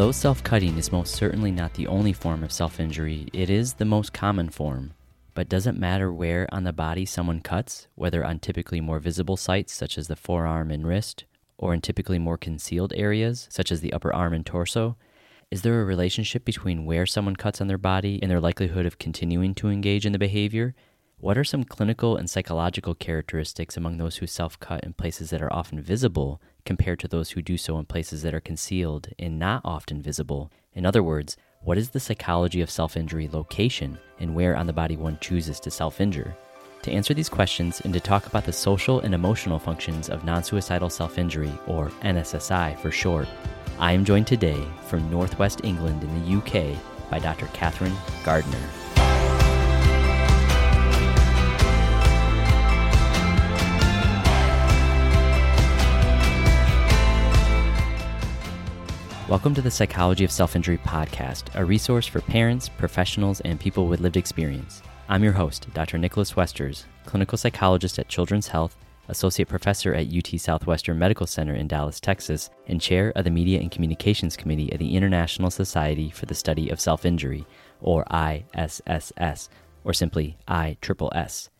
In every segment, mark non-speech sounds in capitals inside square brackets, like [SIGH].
Although self cutting is most certainly not the only form of self injury, it is the most common form. But does it matter where on the body someone cuts, whether on typically more visible sites such as the forearm and wrist, or in typically more concealed areas such as the upper arm and torso? Is there a relationship between where someone cuts on their body and their likelihood of continuing to engage in the behavior? What are some clinical and psychological characteristics among those who self cut in places that are often visible compared to those who do so in places that are concealed and not often visible? In other words, what is the psychology of self injury location and where on the body one chooses to self injure? To answer these questions and to talk about the social and emotional functions of non suicidal self injury, or NSSI for short, I am joined today from Northwest England in the UK by Dr. Kathryn Gardner. Welcome to the Psychology of Self Injury podcast, a resource for parents, professionals, and people with lived experience. I'm your host, Dr. Nicholas Westers, clinical psychologist at Children's Health, associate professor at UT Southwestern Medical Center in Dallas, Texas, and chair of the Media and Communications Committee at the International Society for the Study of Self Injury, or ISSS, or simply ISSS.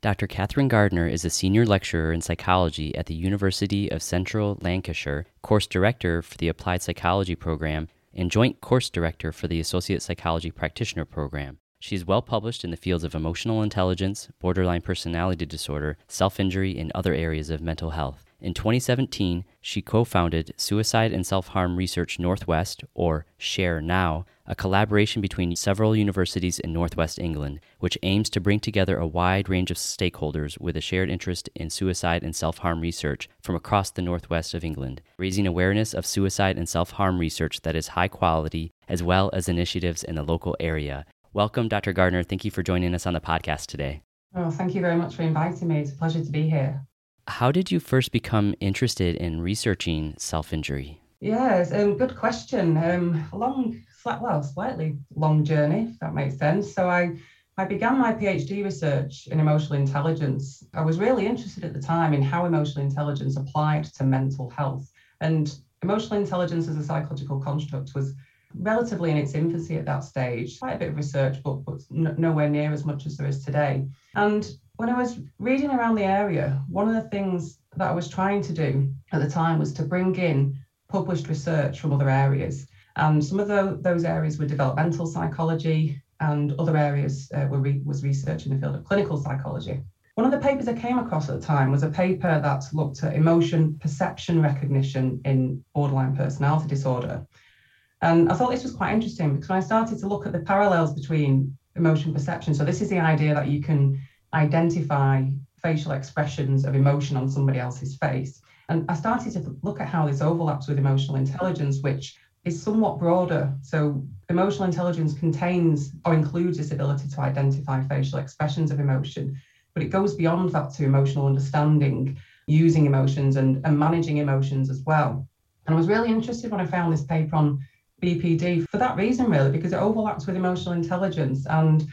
Dr. Kathryn Gardner is a senior lecturer in psychology at the University of Central Lancashire, course director for the Applied Psychology program, and joint course director for the Associate Psychology Practitioner program. She is well published in the fields of emotional intelligence, borderline personality disorder, self injury, and other areas of mental health. In 2017, she co founded Suicide and Self Harm Research Northwest, or SHARE Now, a collaboration between several universities in Northwest England, which aims to bring together a wide range of stakeholders with a shared interest in suicide and self harm research from across the Northwest of England, raising awareness of suicide and self harm research that is high quality, as well as initiatives in the local area. Welcome, Dr. Gardner. Thank you for joining us on the podcast today. Oh, thank you very much for inviting me. It's a pleasure to be here. How did you first become interested in researching self injury? Yes, um, good question. Um, long well, slightly long journey, if that makes sense. So I, I began my PhD research in emotional intelligence. I was really interested at the time in how emotional intelligence applied to mental health. And emotional intelligence as a psychological construct was relatively in its infancy at that stage. Quite a bit of research, but, but nowhere near as much as there is today. And when I was reading around the area, one of the things that I was trying to do at the time was to bring in published research from other areas. And some of the, those areas were developmental psychology, and other areas uh, were re- was research in the field of clinical psychology. One of the papers I came across at the time was a paper that looked at emotion perception recognition in borderline personality disorder. And I thought this was quite interesting because when I started to look at the parallels between emotion perception, so this is the idea that you can identify facial expressions of emotion on somebody else's face. And I started to look at how this overlaps with emotional intelligence, which is somewhat broader. So, emotional intelligence contains or includes this ability to identify facial expressions of emotion, but it goes beyond that to emotional understanding, using emotions, and, and managing emotions as well. And I was really interested when I found this paper on BPD for that reason, really, because it overlaps with emotional intelligence. And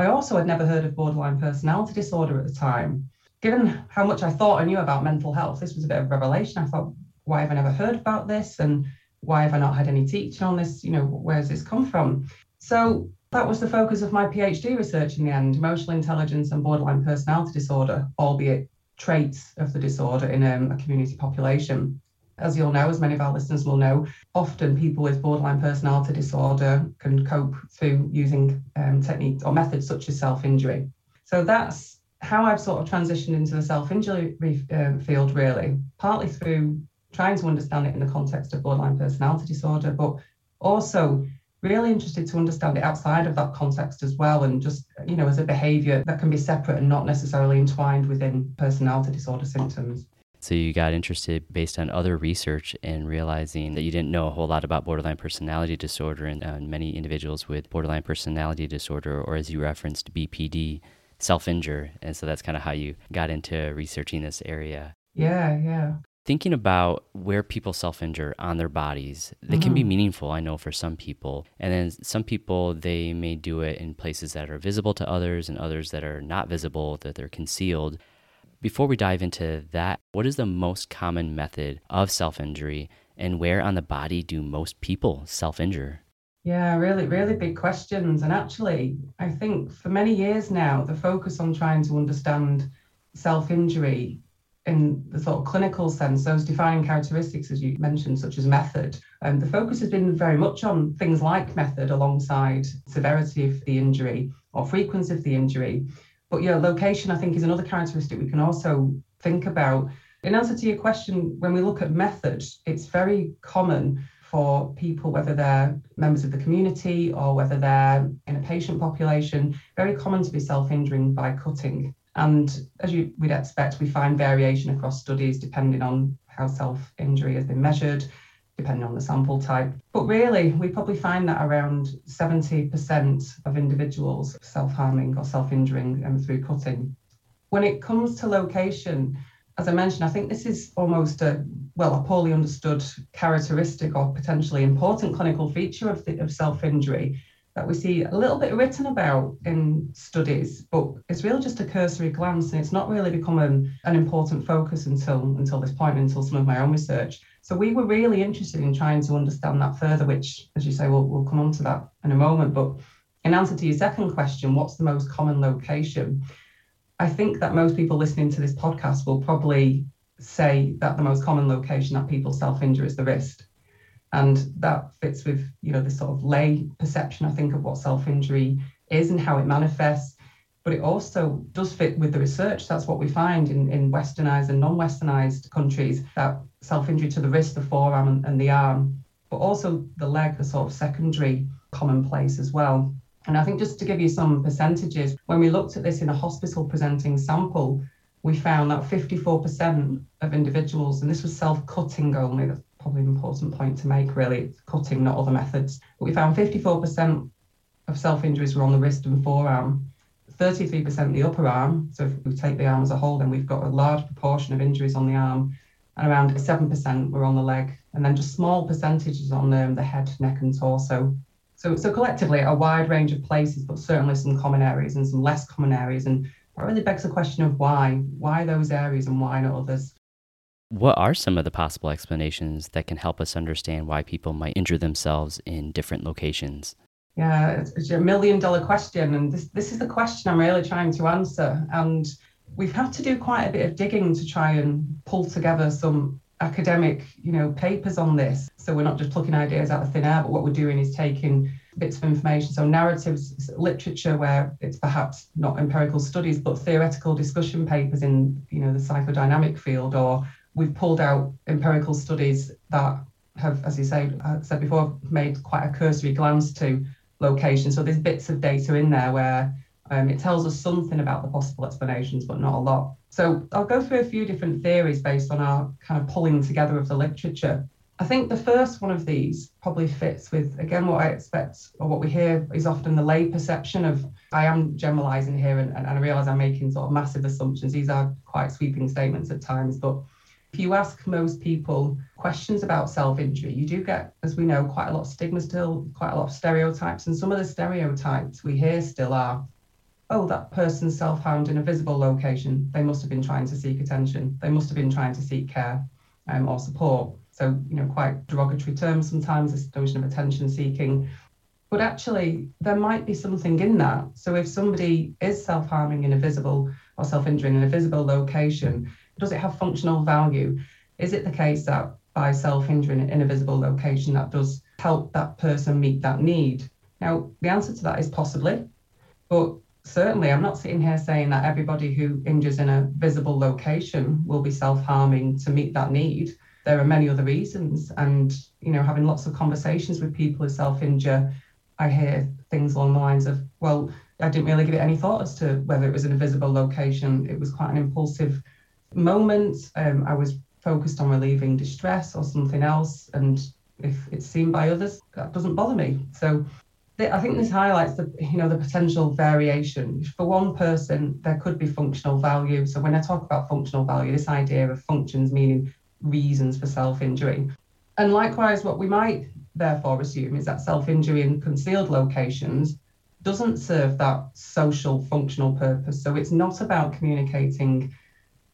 I also had never heard of borderline personality disorder at the time. Given how much I thought I knew about mental health, this was a bit of a revelation. I thought, why have I never heard about this? And why have I not had any teaching on this? You know, where's this come from? So that was the focus of my PhD research in the end emotional intelligence and borderline personality disorder, albeit traits of the disorder in um, a community population. As you'll know, as many of our listeners will know, often people with borderline personality disorder can cope through using um, techniques or methods such as self injury. So that's how I've sort of transitioned into the self injury um, field, really, partly through trying to understand it in the context of borderline personality disorder, but also really interested to understand it outside of that context as well and just you know as a behavior that can be separate and not necessarily entwined within personality disorder symptoms so you got interested based on other research and realizing that you didn't know a whole lot about borderline personality disorder and, uh, many individuals with borderline personality disorder or as you referenced bpd self-injure and so that's kind of how you got into researching this area yeah yeah thinking about where people self injure on their bodies, they mm-hmm. can be mm-hmm. meaningful, I know, for some people. And then some people, they may do it in places that are visible to others and others that are not visible, that they're concealed. Before we dive into that, what is the most common method of self injury? And where on the body do most people self injure? Yeah, really, really big questions. And actually, I think for many years now, the focus on trying to understand self injury in the sort of clinical sense, those defining characteristics, as you mentioned, such as method, um, the focus has been very much on things like method alongside severity of the injury or frequency of the injury. But yeah, location, I think, is another characteristic we can also think about. In answer to your question, when we look at method, it's very common for people, whether they're members of the community or whether they're in a patient population, very common to be self injuring by cutting. And as you would expect, we find variation across studies depending on how self injury has been measured, depending on the sample type. But really, we probably find that around 70% of individuals self harming or self injuring um, through cutting. When it comes to location, as I mentioned, I think this is almost a well a poorly understood characteristic or potentially important clinical feature of, of self injury that we see a little bit written about in studies, but it's really just a cursory glance and it's not really become an, an important focus until until this point, until some of my own research. So we were really interested in trying to understand that further, which, as you say, we'll, we'll come on to that in a moment. But in answer to your second question, what's the most common location? I think that most people listening to this podcast will probably say that the most common location that people self-injure is the wrist. And that fits with, you know, the sort of lay perception, I think, of what self-injury is and how it manifests. But it also does fit with the research. That's what we find in, in westernized and non-westernized countries, that self-injury to the wrist, the forearm and, and the arm, but also the leg, the sort of secondary commonplace as well. And I think just to give you some percentages, when we looked at this in a hospital presenting sample, we found that 54% of individuals, and this was self cutting only, that's probably an important point to make, really, cutting, not other methods. But we found 54% of self injuries were on the wrist and forearm, 33% of the upper arm. So if we take the arm as a whole, then we've got a large proportion of injuries on the arm, and around 7% were on the leg, and then just small percentages on um, the head, neck, and torso. So, so collectively, a wide range of places, but certainly some common areas and some less common areas. And that really begs the question of why. Why those areas and why not others? What are some of the possible explanations that can help us understand why people might injure themselves in different locations? Yeah, it's, it's a million dollar question. And this, this is the question I'm really trying to answer. And we've had to do quite a bit of digging to try and pull together some academic, you know, papers on this. So we're not just plucking ideas out of thin air, but what we're doing is taking bits of information, so narratives, literature where it's perhaps not empirical studies, but theoretical discussion papers in, you know, the psychodynamic field, or we've pulled out empirical studies that have, as you say, I said before, made quite a cursory glance to location. So there's bits of data in there where um, it tells us something about the possible explanations, but not a lot. So I'll go through a few different theories based on our kind of pulling together of the literature. I think the first one of these probably fits with, again, what I expect or what we hear is often the lay perception of, I am generalizing here and, and I realize I'm making sort of massive assumptions. These are quite sweeping statements at times, but if you ask most people questions about self injury, you do get, as we know, quite a lot of stigma still, quite a lot of stereotypes. And some of the stereotypes we hear still are oh, that person self harmed in a visible location. They must have been trying to seek attention. They must have been trying to seek care um, or support. So, you know, quite derogatory terms sometimes, this notion of attention seeking. But actually, there might be something in that. So, if somebody is self harming in a visible or self injuring in a visible location, does it have functional value? Is it the case that by self injuring in a visible location, that does help that person meet that need? Now, the answer to that is possibly, but certainly i'm not sitting here saying that everybody who injures in a visible location will be self-harming to meet that need there are many other reasons and you know having lots of conversations with people who self-injure i hear things along the lines of well i didn't really give it any thought as to whether it was in a visible location it was quite an impulsive moment um, i was focused on relieving distress or something else and if it's seen by others that doesn't bother me so I think this highlights the you know the potential variation. For one person, there could be functional value. So when I talk about functional value, this idea of functions meaning reasons for self-injury. And likewise, what we might therefore assume is that self-injury in concealed locations doesn't serve that social functional purpose. So it's not about communicating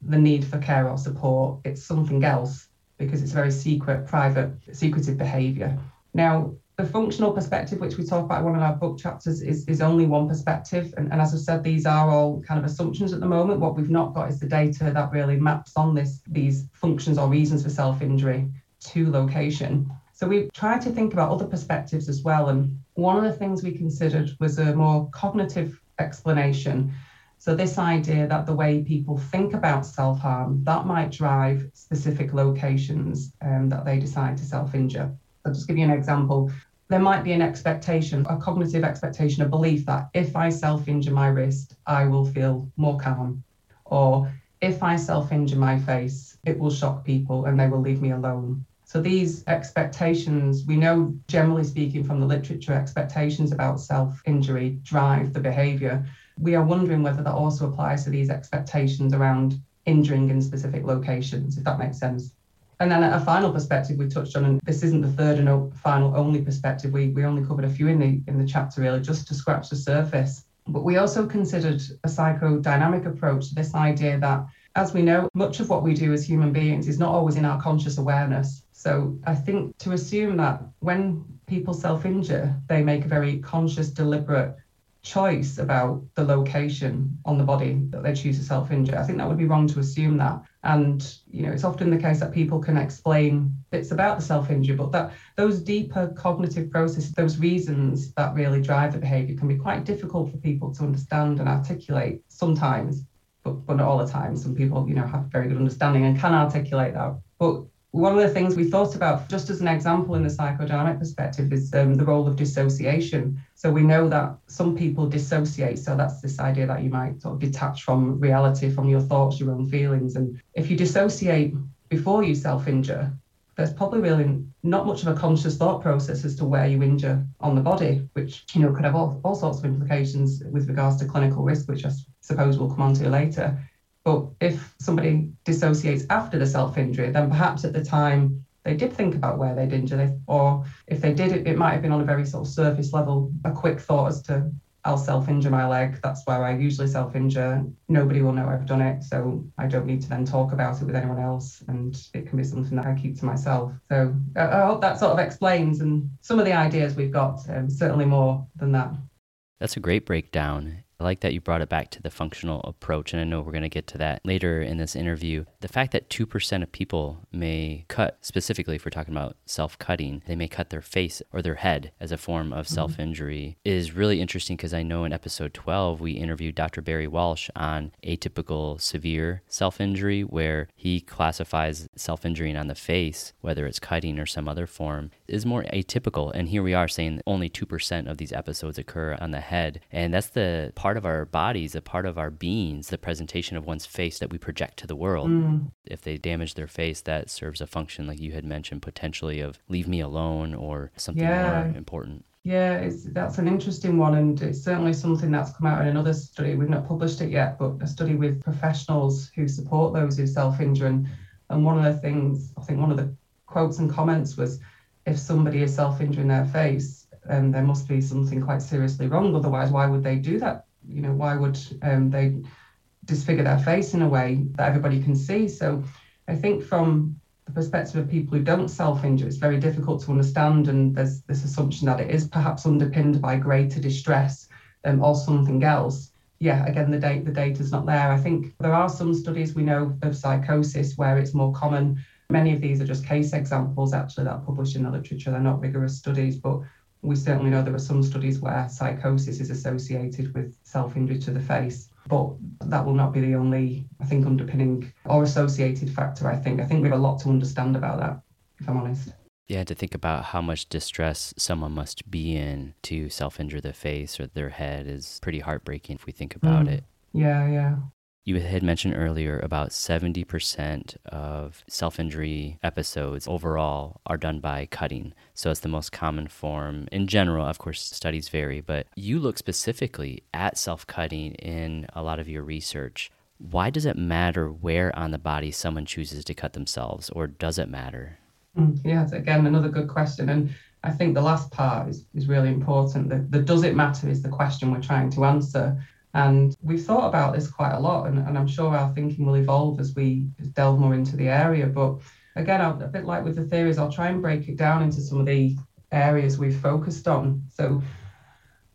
the need for care or support. It's something else. because it's very secret, private, secretive behavior. Now, the functional perspective, which we talk about in one of our book chapters, is, is only one perspective. And, and as I said, these are all kind of assumptions at the moment. What we've not got is the data that really maps on this these functions or reasons for self-injury to location. So we tried to think about other perspectives as well. And one of the things we considered was a more cognitive explanation. So this idea that the way people think about self-harm, that might drive specific locations um, that they decide to self-injure. I'll just give you an example. There might be an expectation, a cognitive expectation, a belief that if I self injure my wrist, I will feel more calm. Or if I self injure my face, it will shock people and they will leave me alone. So these expectations, we know generally speaking from the literature, expectations about self injury drive the behavior. We are wondering whether that also applies to these expectations around injuring in specific locations, if that makes sense. And then a final perspective we touched on, and this isn't the third and final only perspective. We we only covered a few in the in the chapter really, just to scratch the surface. But we also considered a psychodynamic approach to this idea that, as we know, much of what we do as human beings is not always in our conscious awareness. So I think to assume that when people self-injure, they make a very conscious, deliberate choice about the location on the body that they choose to self-injure. I think that would be wrong to assume that. And you know, it's often the case that people can explain bits about the self-injury, but that those deeper cognitive processes, those reasons that really drive the behavior can be quite difficult for people to understand and articulate sometimes, but, but not all the time. Some people, you know, have very good understanding and can articulate that. But one of the things we thought about, just as an example in the psychodynamic perspective, is um, the role of dissociation. So we know that some people dissociate. So that's this idea that you might sort of detach from reality, from your thoughts, your own feelings. And if you dissociate before you self injure, there's probably really not much of a conscious thought process as to where you injure on the body, which you know could have all, all sorts of implications with regards to clinical risk, which I suppose we'll come on to later. But if somebody dissociates after the self injury, then perhaps at the time they did think about where they'd injured, or if they did, it, it might have been on a very sort of surface level, a quick thought as to I'll self injure my leg. That's where I usually self injure. Nobody will know I've done it. So I don't need to then talk about it with anyone else. And it can be something that I keep to myself. So I hope that sort of explains. And some of the ideas we've got, um, certainly more than that. That's a great breakdown. I like that you brought it back to the functional approach, and I know we're going to get to that later in this interview. The fact that 2% of people may cut, specifically if we're talking about self cutting, they may cut their face or their head as a form of mm-hmm. self injury is really interesting because I know in episode 12 we interviewed Dr. Barent Walsh on atypical severe self injury, where he classifies self injuring on the face, whether it's cutting or some other form, is more atypical. And here we are saying only 2% of these episodes occur on the head. And that's the part of our bodies, a part of our beings, the presentation of one's face that we project to the world. Mm. If they damage their face, that serves a function, like you had mentioned, potentially of leave me alone or something yeah. more important. Yeah, that's an interesting one, and it's certainly something that's come out in another study. We've not published it yet, but a study with professionals who support those who self-injure. And, and one of the things, I think one of the quotes and comments was, if somebody is self-injuring their face, then there must be something quite seriously wrong. Otherwise, why would they do that you know, why would um, they disfigure their face in a way that everybody can see? So I think from the perspective of people who don't self-injure, it's very difficult to understand, and there's this assumption that it is perhaps underpinned by greater distress um, or something else. Yeah, again, the data the data's not there. I think there are some studies we know of psychosis where it's more common. Many of these are just case examples actually that are published in the literature. They're not rigorous studies, but we certainly know there are some studies where psychosis is associated with self injury to the face, but that will not be the only, I think, underpinning or associated factor. I think. I think we have a lot to understand about that, if I'm honest. Yeah, to think about how much distress someone must be in to self injure their face or their head is pretty heartbreaking if we think about mm. it. Yeah, yeah. You had mentioned earlier about 70% of self injury episodes overall are done by cutting. So it's the most common form. In general, of course, studies vary, but you look specifically at self cutting in a lot of your research. Why does it matter where on the body someone chooses to cut themselves, or does it matter? Mm, yeah, again, another good question. And I think the last part is, is really important. The, the does it matter is the question we're trying to answer. And we've thought about this quite a lot, and, and I'm sure our thinking will evolve as we delve more into the area. But again, I'll, a bit like with the theories, I'll try and break it down into some of the areas we've focused on. So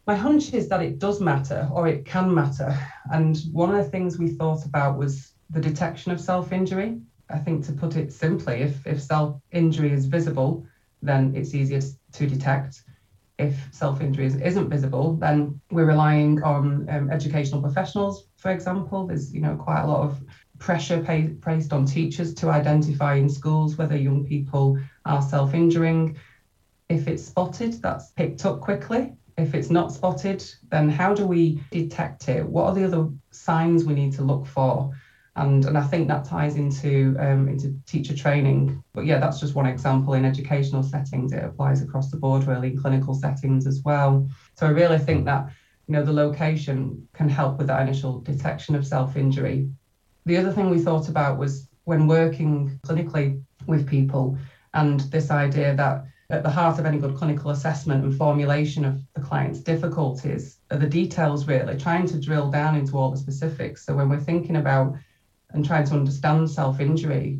my hunch is that it does matter or it can matter. And one of the things we thought about was the detection of self injury. I think to put it simply, if, if self injury is visible, then it's easier to detect. If self injury isn't visible, then we're relying on um, educational professionals, for example. There's you know quite a lot of pressure pay, placed on teachers to identify in schools whether young people are self injuring. If it's spotted, that's picked up quickly. If it's not spotted, then how do we detect it? What are the other signs we need to look for? And, and I think that ties into um, into teacher training. But yeah, that's just one example in educational settings. It applies across the board, really, in clinical settings as well. So I really think that you know the location can help with that initial detection of self-injury. The other thing we thought about was when working clinically with people, and this idea that at the heart of any good clinical assessment and formulation of the client's difficulties are the details, really, trying to drill down into all the specifics. So when we're thinking about and trying to understand self injury,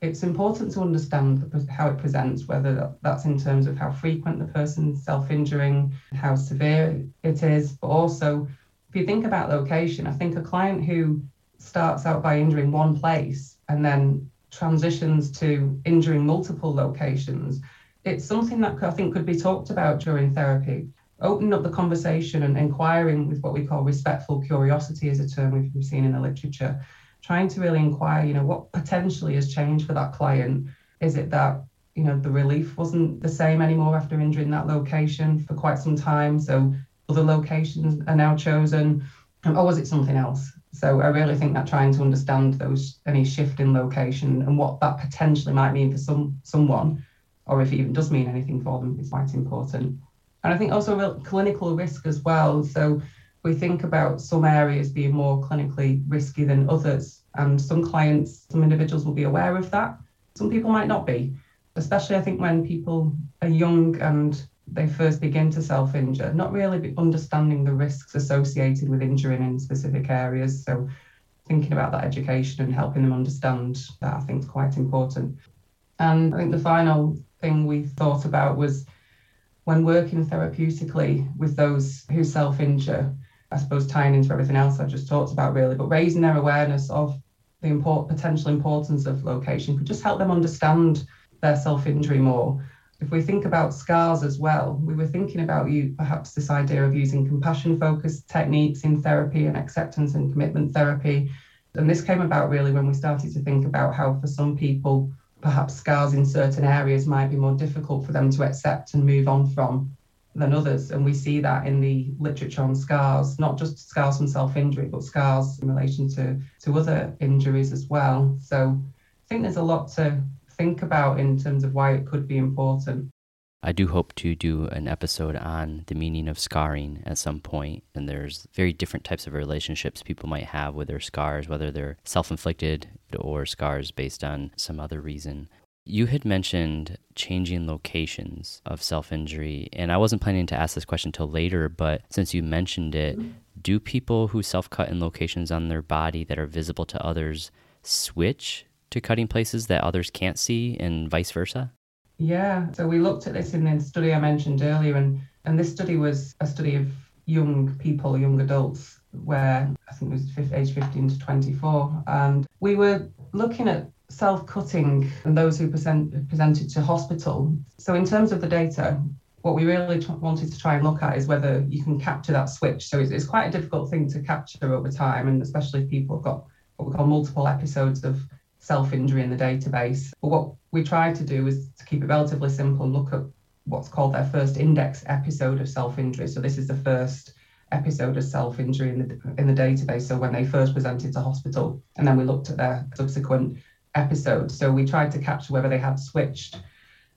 it's important to understand how it presents, whether that's in terms of how frequent the person's self injuring, how severe it is, but also if you think about location, I think a client who starts out by injuring one place and then transitions to injuring multiple locations it's something that I think could be talked about during therapy. Opening up the conversation and inquiring with what we call respectful curiosity is a term we've seen in the literature. Trying to really inquire, you know, what potentially has changed for that client. Is it that, you know, the relief wasn't the same anymore after injuring that location for quite some time? So other locations are now chosen, or was it something else? So I really think that trying to understand those any shift in location and what that potentially might mean for some someone or if it even does mean anything for them, is quite important. And I think also real clinical risk as well. So we think about some areas being more clinically risky than others. And some clients, some individuals will be aware of that. Some people might not be, especially I think when people are young and they first begin to self injure, not really understanding the risks associated with injuring in specific areas. So thinking about that education and helping them understand that I think is quite important. And I think the final thing we thought about was when working therapeutically with those who self injure, I suppose tying into everything else I've just talked about, really, but raising their awareness of the import, potential importance of location could just help them understand their self injury more. If we think about scars as well, we were thinking about you perhaps this idea of using compassion focused techniques in therapy and acceptance and commitment therapy. And this came about really when we started to think about how, for some people, perhaps scars in certain areas might be more difficult for them to accept and move on from than others. And we see that in the literature on scars, not just scars from self injury, but scars in relation to, to other injuries as well. So I think there's a lot to think about in terms of why it could be important. I do hope to do an episode on the meaning of scarring at some point. And there's very different types of relationships people might have with their scars, whether they're self inflicted or scars based on some other reason. You had mentioned changing locations of self injury, and I wasn't planning to ask this question until later, but since you mentioned it, do people who self cut in locations on their body that are visible to others switch to cutting places that others can't see, and vice versa? Yeah, so we looked at this in the study I mentioned earlier, and, and this study was a study of young people, young adults, where I think it was age 15 to 24. And we were looking at self cutting and those who present, presented to hospital. So, in terms of the data, what we really wanted to try and look at is whether you can capture that switch. So, it's, it's quite a difficult thing to capture over time, and especially if people have got what we call multiple episodes of self injury in the database. But what we tried to do is to keep it relatively simple and look at what's called their first index episode of self injury. So this is the first episode of self injury in the in the database. So when they first presented to hospital, and then we looked at their subsequent episodes. So we tried to capture whether they had switched,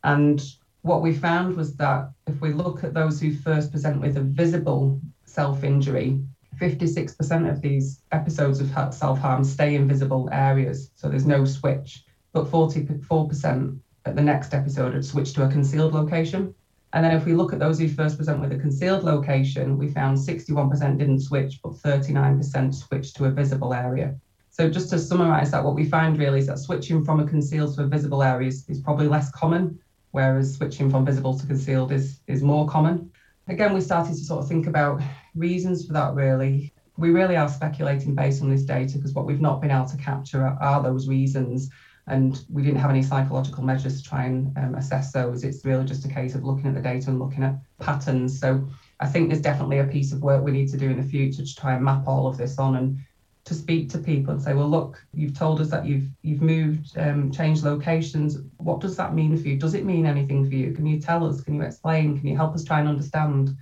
and what we found was that if we look at those who first present with a visible self injury, 56% of these episodes of self harm stay in visible areas, so there's no switch. But 44% at the next episode had switched to a concealed location. And then if we look at those who first present with a concealed location, we found 61% didn't switch, but 39% switched to a visible area. So just to summarize that, what we find really is that switching from a concealed to a visible area is, is probably less common, whereas switching from visible to concealed is, is more common. Again, we started to sort of think about reasons for that really. We really are speculating based on this data because what we've not been able to capture are, are those reasons and we didn't have any psychological measures to try and um, assess those. It's really just a case of looking at the data and looking at patterns. So I think there's definitely a piece of work we need to do in the future to try and map all of this on and to speak to people and say, well, look, you've told us that you've you've moved, um, changed locations. What does that mean for you? Does it mean anything for you? Can you tell us? Can you explain? Can you help us try and understand?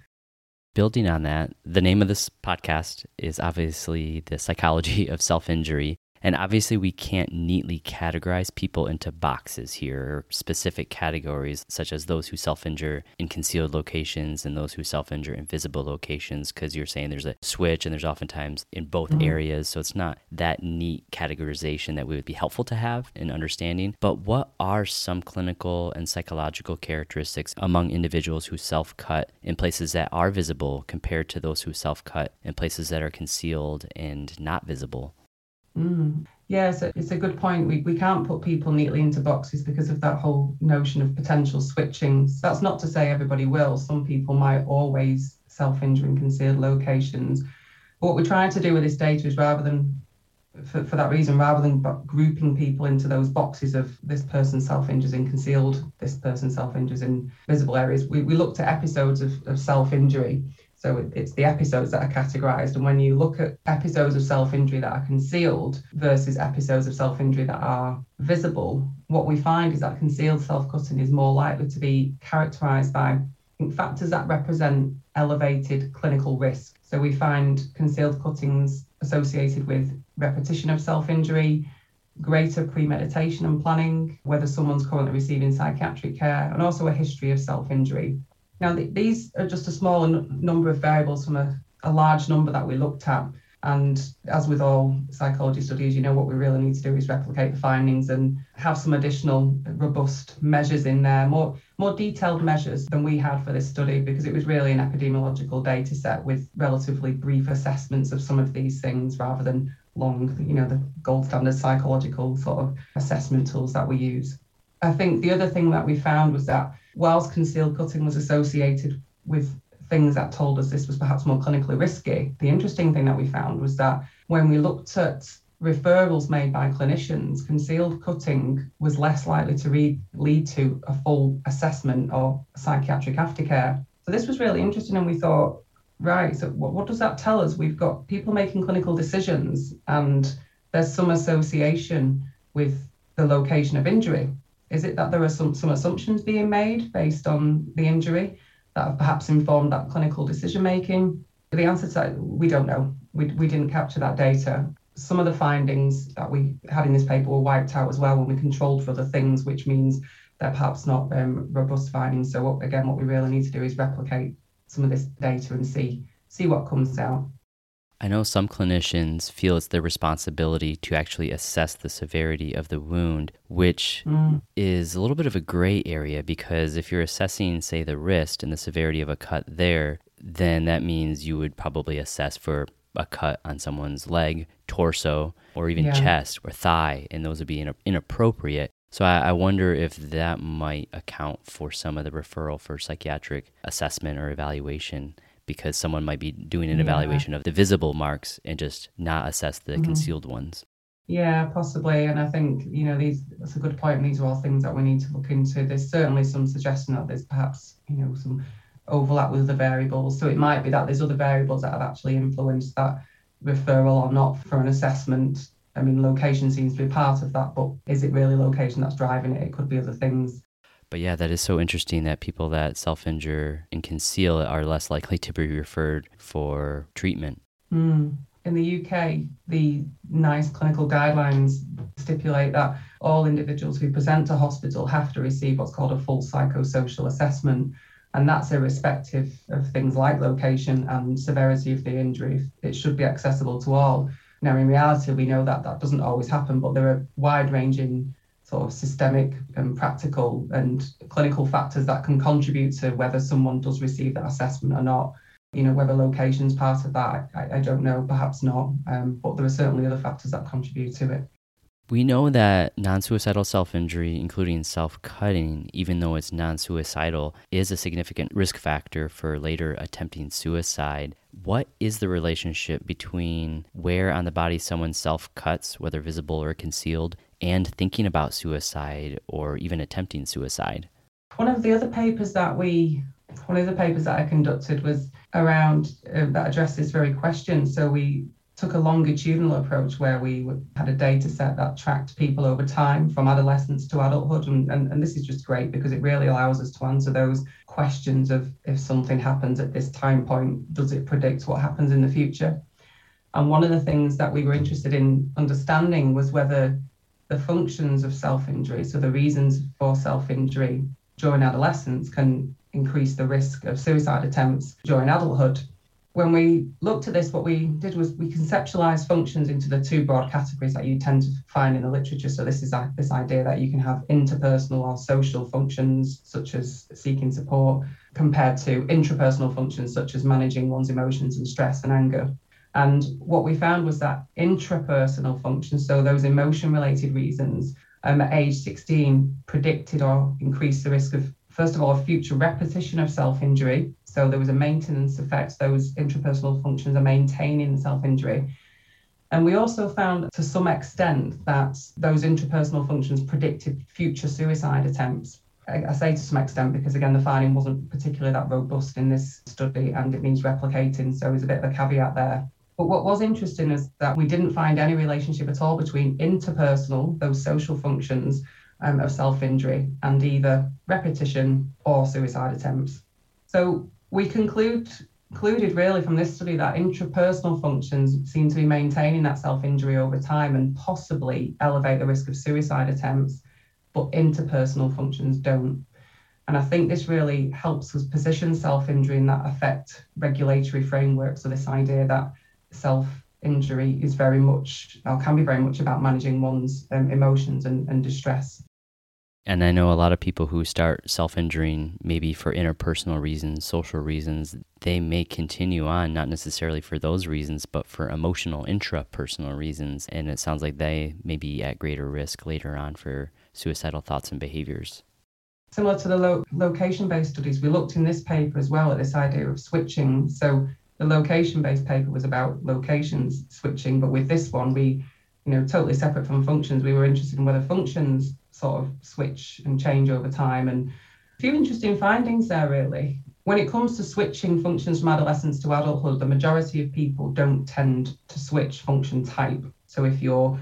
Building on that, the name of this podcast is obviously the psychology of self injury. And obviously, we can't neatly categorize people into boxes here, or specific categories, such as those who self injure in concealed locations and those who self injure in visible locations, because you're saying there's a switch and there's oftentimes in both mm-hmm. areas. So it's not that neat categorization that we would be helpful to have in understanding. But what are some clinical and psychological characteristics among individuals who self cut in places that are visible compared to those who self cut in places that are concealed and not visible? Mm. Yeah, so it's a good point. We, we can't put people neatly into boxes because of that whole notion of potential switching. So that's not to say everybody will. Some people might always self injure in concealed locations. What we're trying to do with this data is rather than, for, for that reason, rather than grouping people into those boxes of this person self injures in concealed, this person self injures in visible areas, we, we looked at episodes of, of self injury so it's the episodes that are categorized. And when you look at episodes of self injury that are concealed versus episodes of self injury that are visible, what we find is that concealed self cutting is more likely to be characterized by factors that represent elevated clinical risk. So we find concealed cuttings associated with repetition of self injury, greater premeditation and planning, whether someone's currently receiving psychiatric care, and also a history of self injury. Now, th- these are just a small n- number of variables from a, a large number that we looked at. And as with all psychology studies, you know, what we really need to do is replicate the findings and have some additional robust measures in there, more, more detailed measures than we had for this study, because it was really an epidemiological data set with relatively brief assessments of some of these things rather than long, you know, the gold standard psychological sort of assessment tools that we use. I think the other thing that we found was that whilst concealed cutting was associated with things that told us this was perhaps more clinically risky, the interesting thing that we found was that when we looked at referrals made by clinicians, concealed cutting was less likely to read, lead to a full assessment or psychiatric aftercare. So this was really interesting, and we thought, right, so what, what does that tell us? We've got people making clinical decisions, and there's some association with the location of injury. Is it that there are some, some assumptions being made based on the injury that have perhaps informed that clinical decision making? The answer to that, we don't know. We, we didn't capture that data. Some of the findings that we had in this paper were wiped out as well when we controlled for other things, which means they're perhaps not um, robust findings. So what, again, what we really need to do is replicate some of this data and see see what comes out. I know some clinicians feel it's their responsibility to actually assess the severity of the wound, which mm. is a little bit of a gray area because if you're assessing, say, the wrist and the severity of a cut there, then that means you would probably assess for a cut on someone's leg, torso, or even yeah. chest or thigh, and those would be inappropriate. So I, I, wonder if that might account for some of the referral for psychiatric assessment or evaluation because someone might be doing an yeah. evaluation of the visible marks and just not assess the mm-hmm. concealed ones. Yeah, possibly. And I think, you know, these that's a good point. These are all things that we need to look into. There's certainly some suggestion that there's perhaps, you know, some overlap with other variables. So it might be that there's other variables that have actually influenced that referral or not for an assessment. I mean, location seems to be part of that, but is it really location that's driving it? It could be other things. But yeah, that is so interesting that people that self injure and conceal are less likely to be referred for treatment. Mm. In the UK, the NICE clinical guidelines stipulate that all individuals who present to hospital have to receive what's called a full psychosocial assessment. And that's irrespective of things like location and severity of the injury. It should be accessible to all. Now, in reality, we know that that doesn't always happen, but there are wide ranging sort of systemic and practical and clinical factors that can contribute to whether someone does receive that assessment or not. You know, whether location's part of that, I, I don't know, perhaps not. Um, but there are certainly other factors that contribute to it. We know that non suicidal self injury, including self cutting, even though it's non suicidal, is a significant risk factor for later attempting suicide. What is the relationship between where on the body someone self cuts, whether visible or concealed, and thinking about suicide or even attempting suicide? One of the other papers that we, one of the papers that I conducted was around uh, that addressed this very question. So we took a longitudinal approach where we had a data set that tracked people over time from adolescence to adulthood. And, and, and this is just great because it really allows us to answer those questions of if something happens at this time point, does it predict what happens in the future? And one of the things that we were interested in understanding was whether the functions of self injury, so the reasons for self injury during adolescence, can increase the risk of suicide attempts during adulthood when we looked at this, what we did was we conceptualized functions into the two broad categories that you tend to find in the literature. So this is uh, this idea that you can have interpersonal or social functions, such as seeking support, compared to intrapersonal functions, such as managing one's emotions and stress and anger. And what we found was that intrapersonal functions, so those emotion related reasons, um, at age 16 predicted or increased the risk of, first of all, future repetition of self injury so there was a maintenance effect. Those intrapersonal functions are maintaining self injury. And we also found to some extent that those intrapersonal functions predicted future suicide attempts. I, I, say to some extent because, again, the finding wasn't particularly that robust in this study and it means replicating. So there's a bit of a caveat there. But what was interesting is that we didn't find any relationship at all between interpersonal, those social functions um, of self injury, and either repetition or suicide attempts. So we conclude concluded really from this study that intrapersonal functions seem to be maintaining that self-injury over time and possibly elevate the risk of suicide attempts, but interpersonal functions don't. And I think this really helps us position self-injury in that affect regulatory framework. So this idea that self-injury is very much or can be very much about managing one's um, emotions and, and distress. And I know a lot of people who start self injuring, maybe for interpersonal reasons, social reasons, they may continue on, not necessarily for those reasons, but for emotional, intrapersonal reasons. And it sounds like they may be at greater risk later on for suicidal thoughts and behaviors. Similar to the lo- location based studies, we looked in this paper as well at this idea of switching. So the location based paper was about locations switching, but with this one, we you know, totally separate from functions. We were interested in whether functions sort of switch and change over time. And a few interesting findings there, really. When it comes to switching functions from adolescence to adulthood, the majority of people don't tend to switch function type. So if you're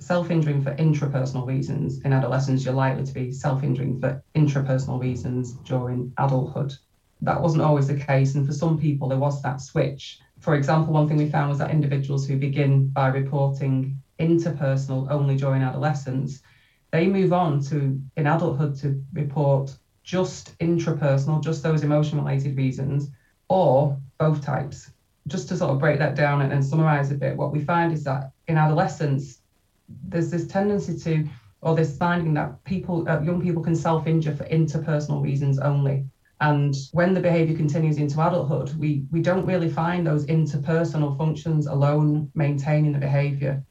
self injuring for intrapersonal reasons in adolescence, you're likely to be self injuring for intrapersonal reasons during adulthood. That wasn't always the case. And for some people, there was that switch. For example, one thing we found was that individuals who begin by reporting interpersonal only during adolescence, they move on to in adulthood to report just intrapersonal, just those emotion related reasons, or both types. Just to sort of break that down and, and summarize a bit, what we find is that in adolescence, there's this tendency to, or this finding that people, uh, young people can self injure for interpersonal reasons only. And when the behavior continues into adulthood, we, we don't really find those interpersonal functions alone maintaining the behavior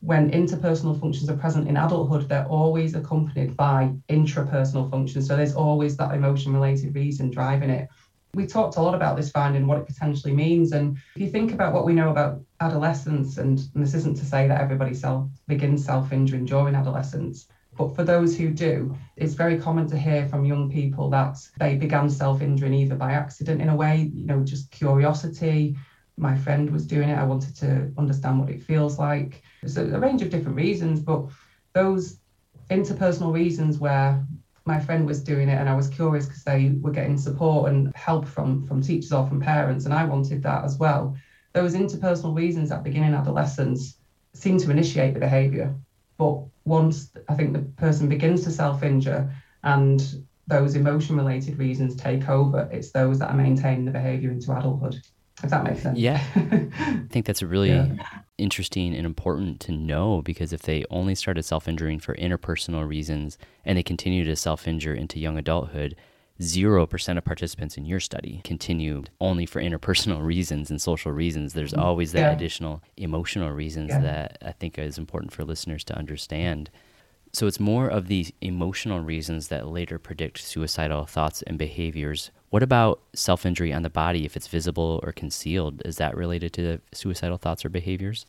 when interpersonal functions are present in adulthood, they're always accompanied by intrapersonal functions. So there's always that emotion related reason driving it. We talked a lot about this finding, what it potentially means. And if you think about what we know about adolescence, and, and this isn't to say that everybody self begins self injuring during adolescence, but for those who do, it's very common to hear from young people that they began self injuring either by accident in a way, you know, just curiosity, my friend was doing it. I wanted to understand what it feels like. There's a, a range of different reasons, but those interpersonal reasons where my friend was doing it and I was curious because they were getting support and help from from teachers or from parents and I wanted that as well. Those interpersonal reasons at beginning adolescence seem to initiate the behavior. But once I think the person begins to self-injure and those emotion related reasons take over, it's those that are maintaining the behavior into adulthood if that makes sense. Yeah. [LAUGHS] I think that's really yeah. interesting and important to know because if they only started self injuring for interpersonal reasons and they continue to self injure into young adulthood, 0% of participants in your study continued only for interpersonal reasons and social reasons. There's mm, always that yeah. additional emotional reasons yeah. that I think is important for listeners to understand. So it's more of these emotional reasons that later predict suicidal thoughts and behaviors. What about self injury on the body if it's visible or concealed? Is that related to suicidal thoughts or behaviors?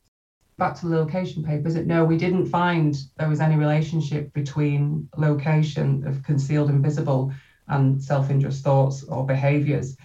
Back to the location papers, no, we didn't find there was any relationship between location of concealed and visible and self injurious thoughts or behaviors.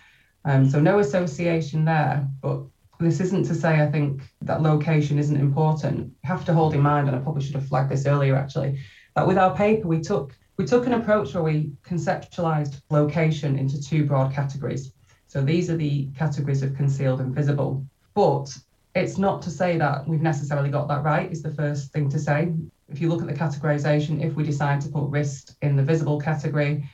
Um, so, no association there, but this isn't to say I think that location isn't important. You have to hold in mind, and I probably should have flagged this earlier actually, that with our paper we took we took an approach where we conceptualized location into two broad categories. So these are the categories of concealed and visible. But it's not to say that we've necessarily got that right, is the first thing to say. If you look at the categorization, if we decide to put wrist in the visible category,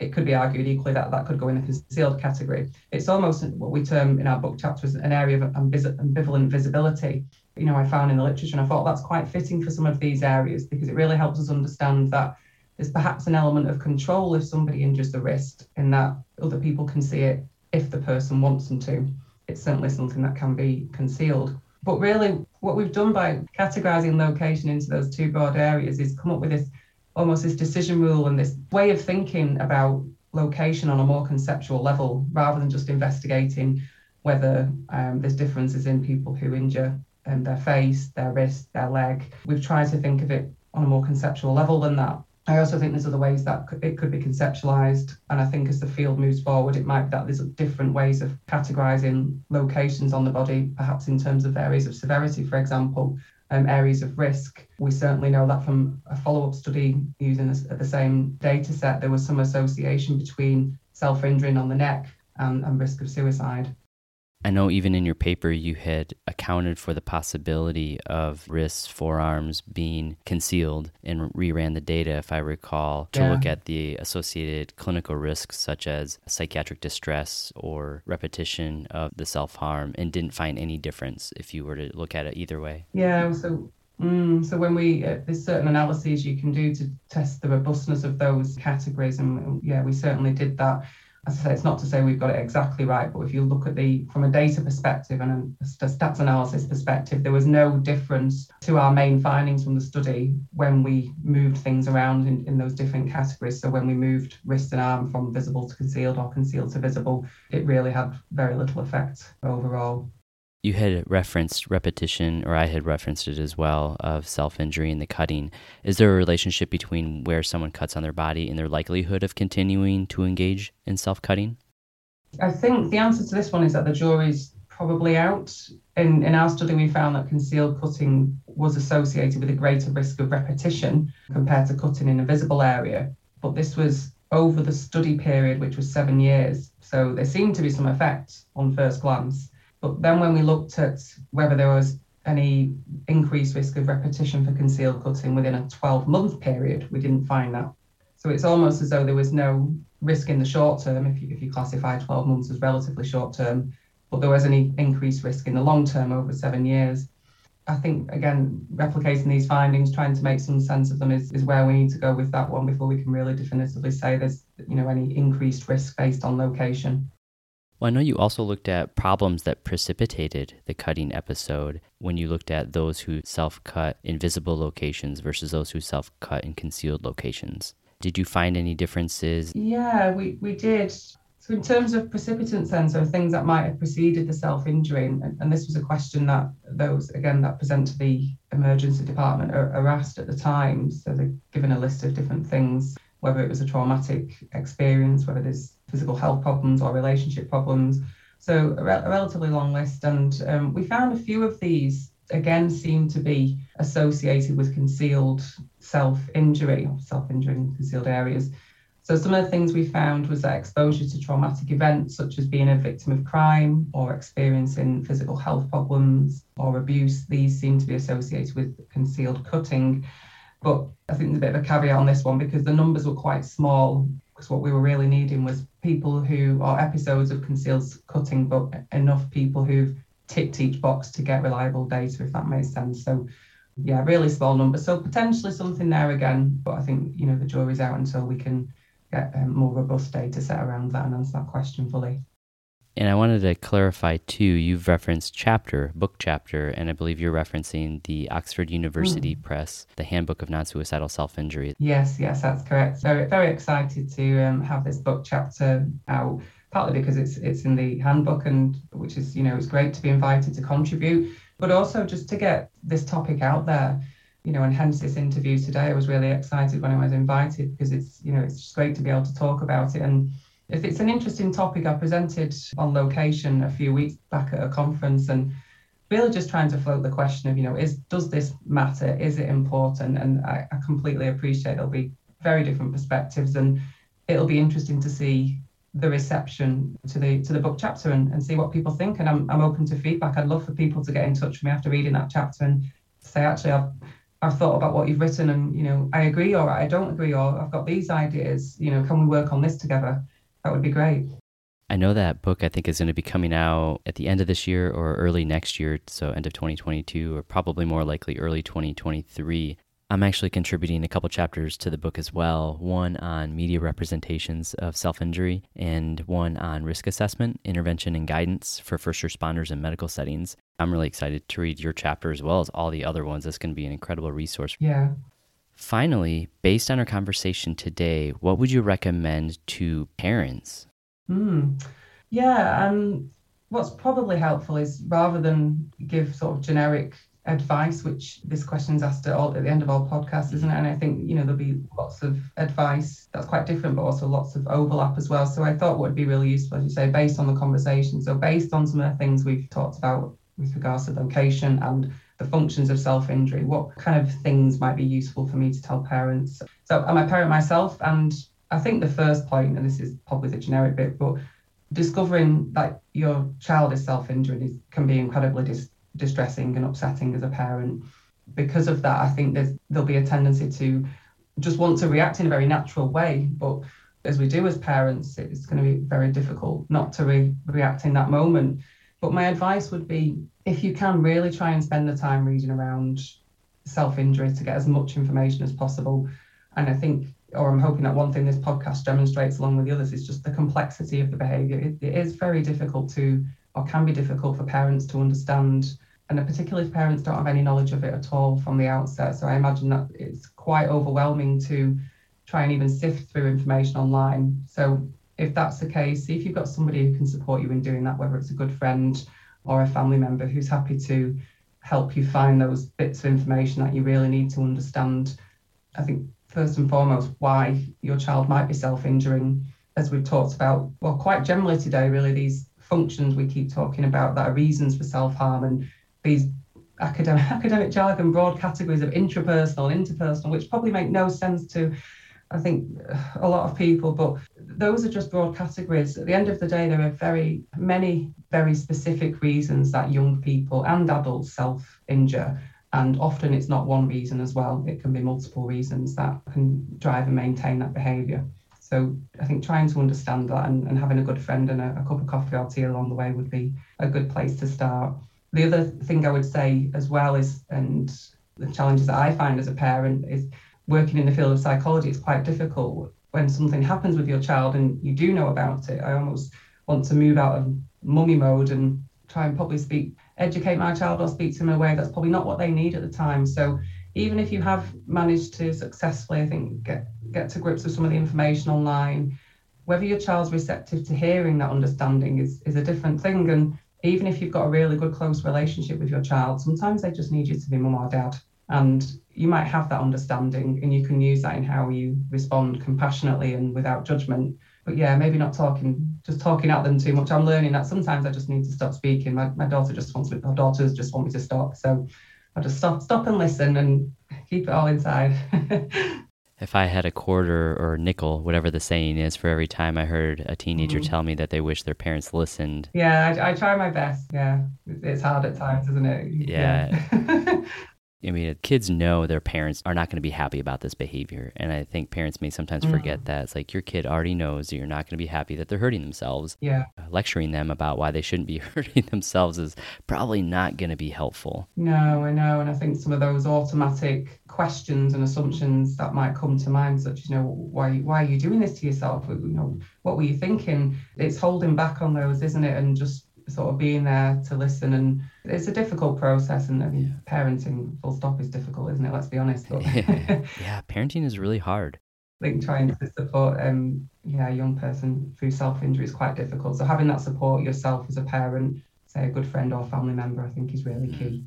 it could be argued equally that that could go in the concealed category. It's almost what we term in our book chapter as an area of ambivalent visibility. You know, I found in the literature, and I thought oh, that's quite fitting for some of these areas because it really helps us understand that there's perhaps an element of control if somebody injures the wrist, in that other people can see it if the person wants them to. It's certainly something that can be concealed. But really, what we've done by categorizing location into those two broad areas is come up with this almost this decision rule and this way of thinking about location on a more conceptual level rather than just investigating whether um, there's differences in people who injure um, their face, their wrist, their leg. We've tried to think of it on a more conceptual level than that. I also think there's other ways that it could be conceptualized. And I think as the field moves forward, it might be that there's different ways of categorizing locations on the body, perhaps in terms of areas of severity, for example, um, areas of risk. We certainly know that from a follow up study using the same data set, there was some association between self injuring on the neck and, and risk of suicide. I know even in your paper you had accounted for the possibility of wrists, forearms being concealed and reran the data, if I recall, to yeah. look at the associated clinical risks such as psychiatric distress or repetition of the self harm and didn't find any difference if you were to look at it either way. Yeah, so Mm, so when we uh, there's certain analyses you can do to test the robustness of those categories, and yeah, we certainly did that as I say, it's not to say we've got it exactly right, but if you look at the from a data perspective and a stats analysis perspective, there was no difference to our main findings from the study when we moved things around in, in those different categories. So when we moved wrist and arm from visible to concealed or concealed to visible, it really had very little effect overall you had referenced repetition, or I had referenced it as well, of self injury and the cutting. Is there a relationship between where someone cuts on their body and their likelihood of continuing to engage in self cutting? I think the answer to this one is that the jury's probably out. In, in our study, we found that concealed cutting was associated with a greater risk of repetition compared to cutting in a visible area. But this was over the study period, which was seven years. So there seemed to be some effect on first glance. But then when we looked at whether there was any increased risk of repetition for concealed cutting within a 12 month period, we didn't find that. So it's almost as though there was no risk in the short term, if you, if you classify 12 months as relatively short term, but there was any increased risk in the long term over seven years. I think, again, replicating these findings, trying to make some sense of them is, is where we need to go with that one before we can really definitively say there's you know any increased risk based on location. Well, I know you also looked at problems that precipitated the cutting episode when you looked at those who self cut in visible locations versus those who self cut in concealed locations. Did you find any differences? Yeah, we, we did. So, in terms of precipitants, then, so things that might have preceded the self injury, and, and, this was a question that those, again, that present to the emergency department are, are asked at the time. So, they're given a list of different things, whether it was a traumatic experience, whether there's physical health problems or relationship problems. So a, re- a relatively long list, and um, we found a few of these again seem to be associated with concealed self-injury or self-injury in concealed areas. So some of the things we found was that exposure to traumatic events such as being a victim of crime or experiencing physical health problems or abuse, these seem to be associated with concealed cutting. But I think there's a bit of a caveat on this one because the numbers were quite small because what we were really needing was people who are episodes of concealed cutting, but enough people who've ticked each box to get reliable data, if that makes sense. So, yeah, really small number. So potentially something there again, but I think you know the jury's out until we can get a more robust data set around that and answer that question fully. And I wanted to clarify too, you've referenced chapter, book chapter, and I believe you're referencing the Oxford University mm. Press, the Handbook of Non-Suicidal Self-Injury. Yes, yes, that's correct. Very, very excited to um, have this book chapter out, partly because it's it's in the handbook and which is, you know, it's great to be invited to contribute, but also just to get this topic out there you know, and hence this interview today. I was really excited when I was invited because it's, you know, it's just great to be able to talk about it. And if it's an interesting topic, I presented on location a few weeks back at a conference and really just trying to float the question of, you know, is does this matter? Is it important? And I, I completely appreciate there'll be very different perspectives and it'll be interesting to see the reception to the to the book chapter and, and see what people think. And I'm I'm open to feedback. I'd love for people to get in touch with me after reading that chapter and say, actually I've I've thought about what you've written and you know, I agree or I don't agree or I've got these ideas, you know, can we work on this together? That would be great. I know that book I think is going to be coming out at the end of this year or early next year, so end of 2022 or probably more likely early 2023. I'm actually contributing a couple chapters to the book as well, one on media representations of self-injury and one on risk assessment, intervention and guidance for first responders in medical settings. I'm really excited to read your chapter as well as all the other ones. That's going to be an incredible resource. Yeah. Finally, based on our conversation today, what would you recommend to parents? Mm. Yeah, um, what's probably helpful is rather than give sort of generic advice, which this question is asked at, all, at the end of all podcasts, isn't it? And I think, you know, there'll be lots of advice that's quite different, but also lots of overlap as well. So I thought what would be really useful, as you say, based on the conversation. So based on some of the things we've talked about with regards to location and the functions of self-injury, what kind of things might be useful for me to tell parents. So I'm a parent myself, and I think the first point, and this is probably the generic bit, but discovering that your child is self-injuring can be incredibly dis- distressing and upsetting as a parent. Because of that, I think there'll be a tendency to just want to react in a very natural way, but as we do as parents, it's going to be very difficult not to re- react in that moment. But my advice would be if you can really try and spend the time reading around self injury to get as much information as possible. And I think, or I'm hoping that one thing this podcast demonstrates along with the others is just the complexity of the behavior. it, it is very difficult to, or can be difficult for parents to understand. And particularly if parents don't have any knowledge of it at all from the outset. So I imagine that it's quite overwhelming to try and even sift through information online. So if that's the case, see if you've got somebody who can support you in doing that, whether it's a good friend or a family member who's happy to help you find those bits of information that you really need to understand. I think first and foremost why your child might be self-injuring, as we've talked about, well, quite generally today, really these functions we keep talking about that are reasons for self-harm and these academic [LAUGHS] academic jargon broad categories of intrapersonal, interpersonal, which probably make no sense to I think a lot of people, but those are just broad categories. At the end of the day, there are very many very specific reasons that young people and adults self injure. And often it's not one reason as well, it can be multiple reasons that can drive and maintain that behaviour. So I think trying to understand that and, and having a good friend and a, a cup of coffee or tea along the way would be a good place to start. The other thing I would say as well is, and the challenges that I find as a parent is working in the field of psychology, it's quite difficult when something happens with your child and you do know about it. I almost want to move out of mummy mode and try and probably speak, educate my child or speak to them in a way that's probably not what they need at the time. So even if you have managed to successfully, I think, get get to grips with some of the information online, whether your child's receptive to hearing that understanding is is a different thing. And even if you've got a really good close relationship with your child, sometimes they just need you to be mum or dad. And you might have that understanding and you can use that in how you respond compassionately and without judgment. But yeah, maybe not talking, just talking at them too much. I'm learning that sometimes I just need to stop speaking. My, my daughter just wants me, her daughters just want me to stop. So I just stop, stop and listen and keep it all inside. [LAUGHS] if I had a quarter or a nickel, whatever the saying is, for every time I heard a teenager mm-hmm. tell me that they wish their parents listened. Yeah, I, I, try my best. Yeah, it's hard at times, isn't it? Yeah. yeah. [LAUGHS] I mean, kids know their parents are not going to be happy about this behavior. And I think parents may sometimes mm. forget that. It's like your kid already knows that you're not going to be happy that they're hurting themselves. Yeah. Uh, lecturing them about why they shouldn't be [LAUGHS] hurting themselves is probably not going to be helpful. No, I know. And I think some of those automatic questions and assumptions that might come to mind, such as, you know, why, why are you doing this to yourself? You know, what were you thinking? It's holding back on those, isn't it? And just sort of being there to listen and it's a difficult process and I mean, yeah. parenting full stop is difficult isn't it let's be honest [LAUGHS] yeah. [LAUGHS] yeah parenting is really hard think trying to support um yeah a young person through self-injury is quite difficult so having that support yourself as a parent say a good friend or family member I think is really key mm-hmm.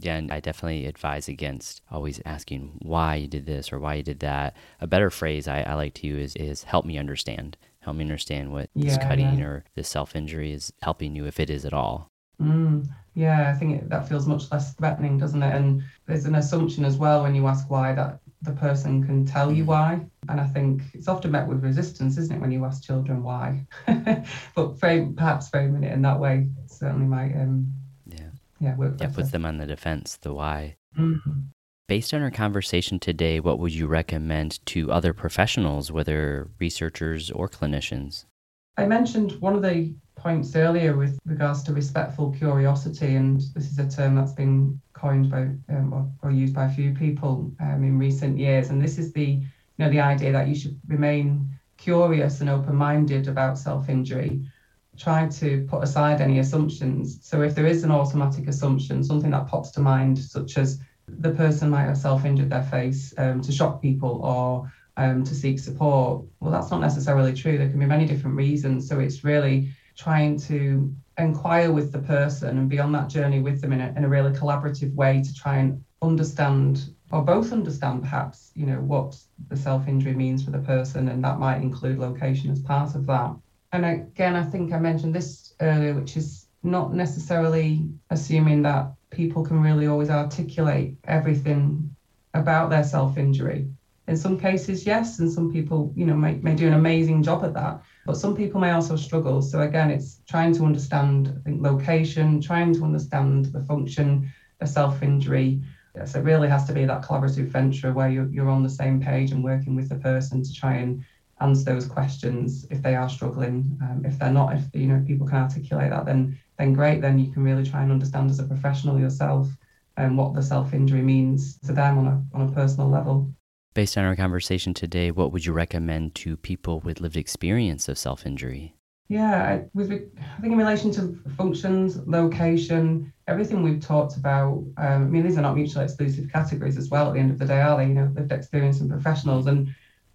yeah, and I definitely advise against always asking why you did this or why you did that. A better phrase I, I like to use is help me understand help me understand what yeah, this cutting yeah. or this self injury is helping you, if it is at all. Mm, yeah, I think it, that feels much less threatening, doesn't it? And there's an assumption as well when you ask why that the person can tell you mm. why. And I think it's often met with resistance, isn't it, when you ask children why? [LAUGHS] but frame, perhaps framing it in that way certainly might, um, yeah, yeah, work. Yeah, puts them on the defense, the why. Mm-hmm. Based on our conversation today, what would you recommend to other professionals, whether researchers or clinicians? I mentioned one of the points earlier with regards to respectful curiosity, and this is a term that's been coined by um, or, or, used by a few people um, in recent years. And this is the you know the idea that you should remain curious and open-minded about self-injury. Try to put aside any assumptions. So if there is an automatic assumption, something that pops to mind, such as the person might have self-injured their face um, to shock people or um, to seek support. Well, that's not necessarily true. There can be many different reasons. So it's really trying to inquire with the person and be on that journey with them in a, in a really collaborative way to try and understand or both understand perhaps you know what the self-injury means for the person and that might include location as part of that and again i think i mentioned this earlier which is not necessarily assuming that people can really always articulate everything about their self injury. In some cases, yes, and some people, you know, may, may do an amazing job at that. But some people may also struggle. So again, it's trying to understand, I think, location, trying to understand the function of self injury. Yes, it really has to be that collaborative venture where you're, you're on the same page and working with the person to try and answer those questions if they are struggling. Um, if they're not, if you know people can articulate that, then then great. Then you can really try and understand as a professional yourself and um, what the self injury means to them on a on a personal level. Based on our conversation today, what would you recommend to people with lived experience of self injury? Yeah, with I think in relation to functions, location, everything we've talked about. Um, I mean, these are not mutually exclusive categories as well. At the end of the day, are they? You know, lived experience and professionals, and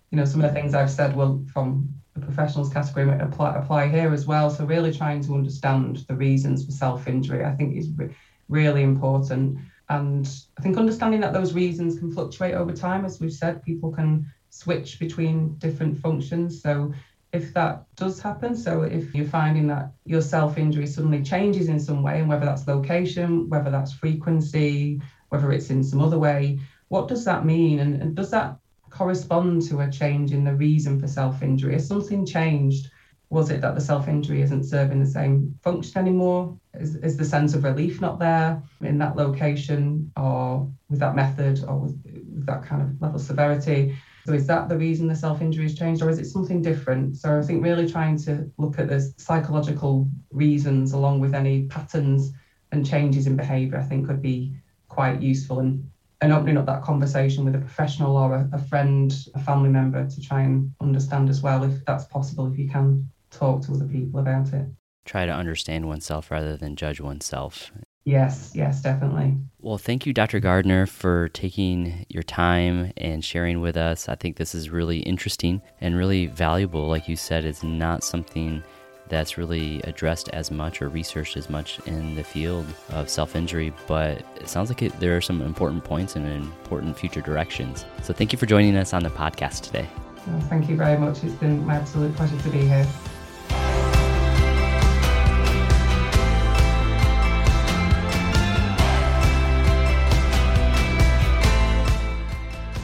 you know, some of the things I've said will from the professionals category apply, apply here as well. So really trying to understand the reasons for self-injury, I think is re- really important. And I think understanding that those reasons can fluctuate over time, as we've said, people can switch between different functions. So if that does happen, so if you're finding that your self-injury suddenly changes in some way, and whether that's location, whether that's frequency, whether it's in some other way, what does that mean? And, and does that correspond to a change in the reason for self injury? Has something changed? Was it that the self injury isn't serving the same function anymore? Is, is the sense of relief not there in that location or with that method or with, with that kind of level of severity? So is that the reason the self injury has changed, or is it something different? So I think really trying to look at the psychological reasons along with any patterns and changes in behaviour, I think could be quite useful. And and opening up that conversation with a professional or a, a, friend, a family member to try and understand as well if that's possible, if you can talk to other people about it. Try to understand oneself rather than judge oneself. Yes, yes, definitely. Well, thank you, Dr. Gardner, for taking your time and sharing with us. I think this is really interesting and really valuable. Like you said, it's not something that's really addressed as much or researched as much in the field of self injury, but it sounds like it, there are some important points and important future directions. So thank you for joining us on the podcast today. Well, thank you very much. It's been my absolute pleasure to be here.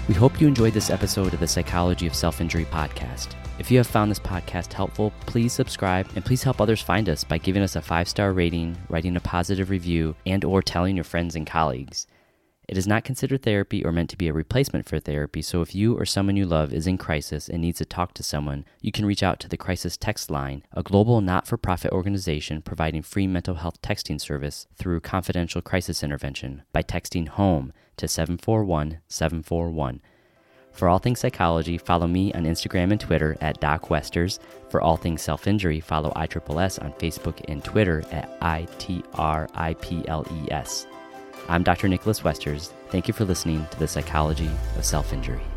We hope you enjoyed this episode of the Psychology of Self Injury podcast. If you have found this podcast helpful, please subscribe and please help others find us by giving us a five-star rating, writing a positive review, and or telling your friends and colleagues. It is not considered therapy or meant to be a replacement for therapy, so if you or someone you love is in crisis and needs to talk to someone, you can reach out to the Crisis Text Line, a global not for profit organization providing free mental health texting service through confidential crisis intervention by texting HOME to 741 741. For all things psychology, follow me on Instagram and Twitter at Doc Westers. For all things self injury, follow ISSS on Facebook and Twitter at ITRIPLES. I'm Dr. Nicholas Westers. Thank you for listening to the Psychology of Self Injury.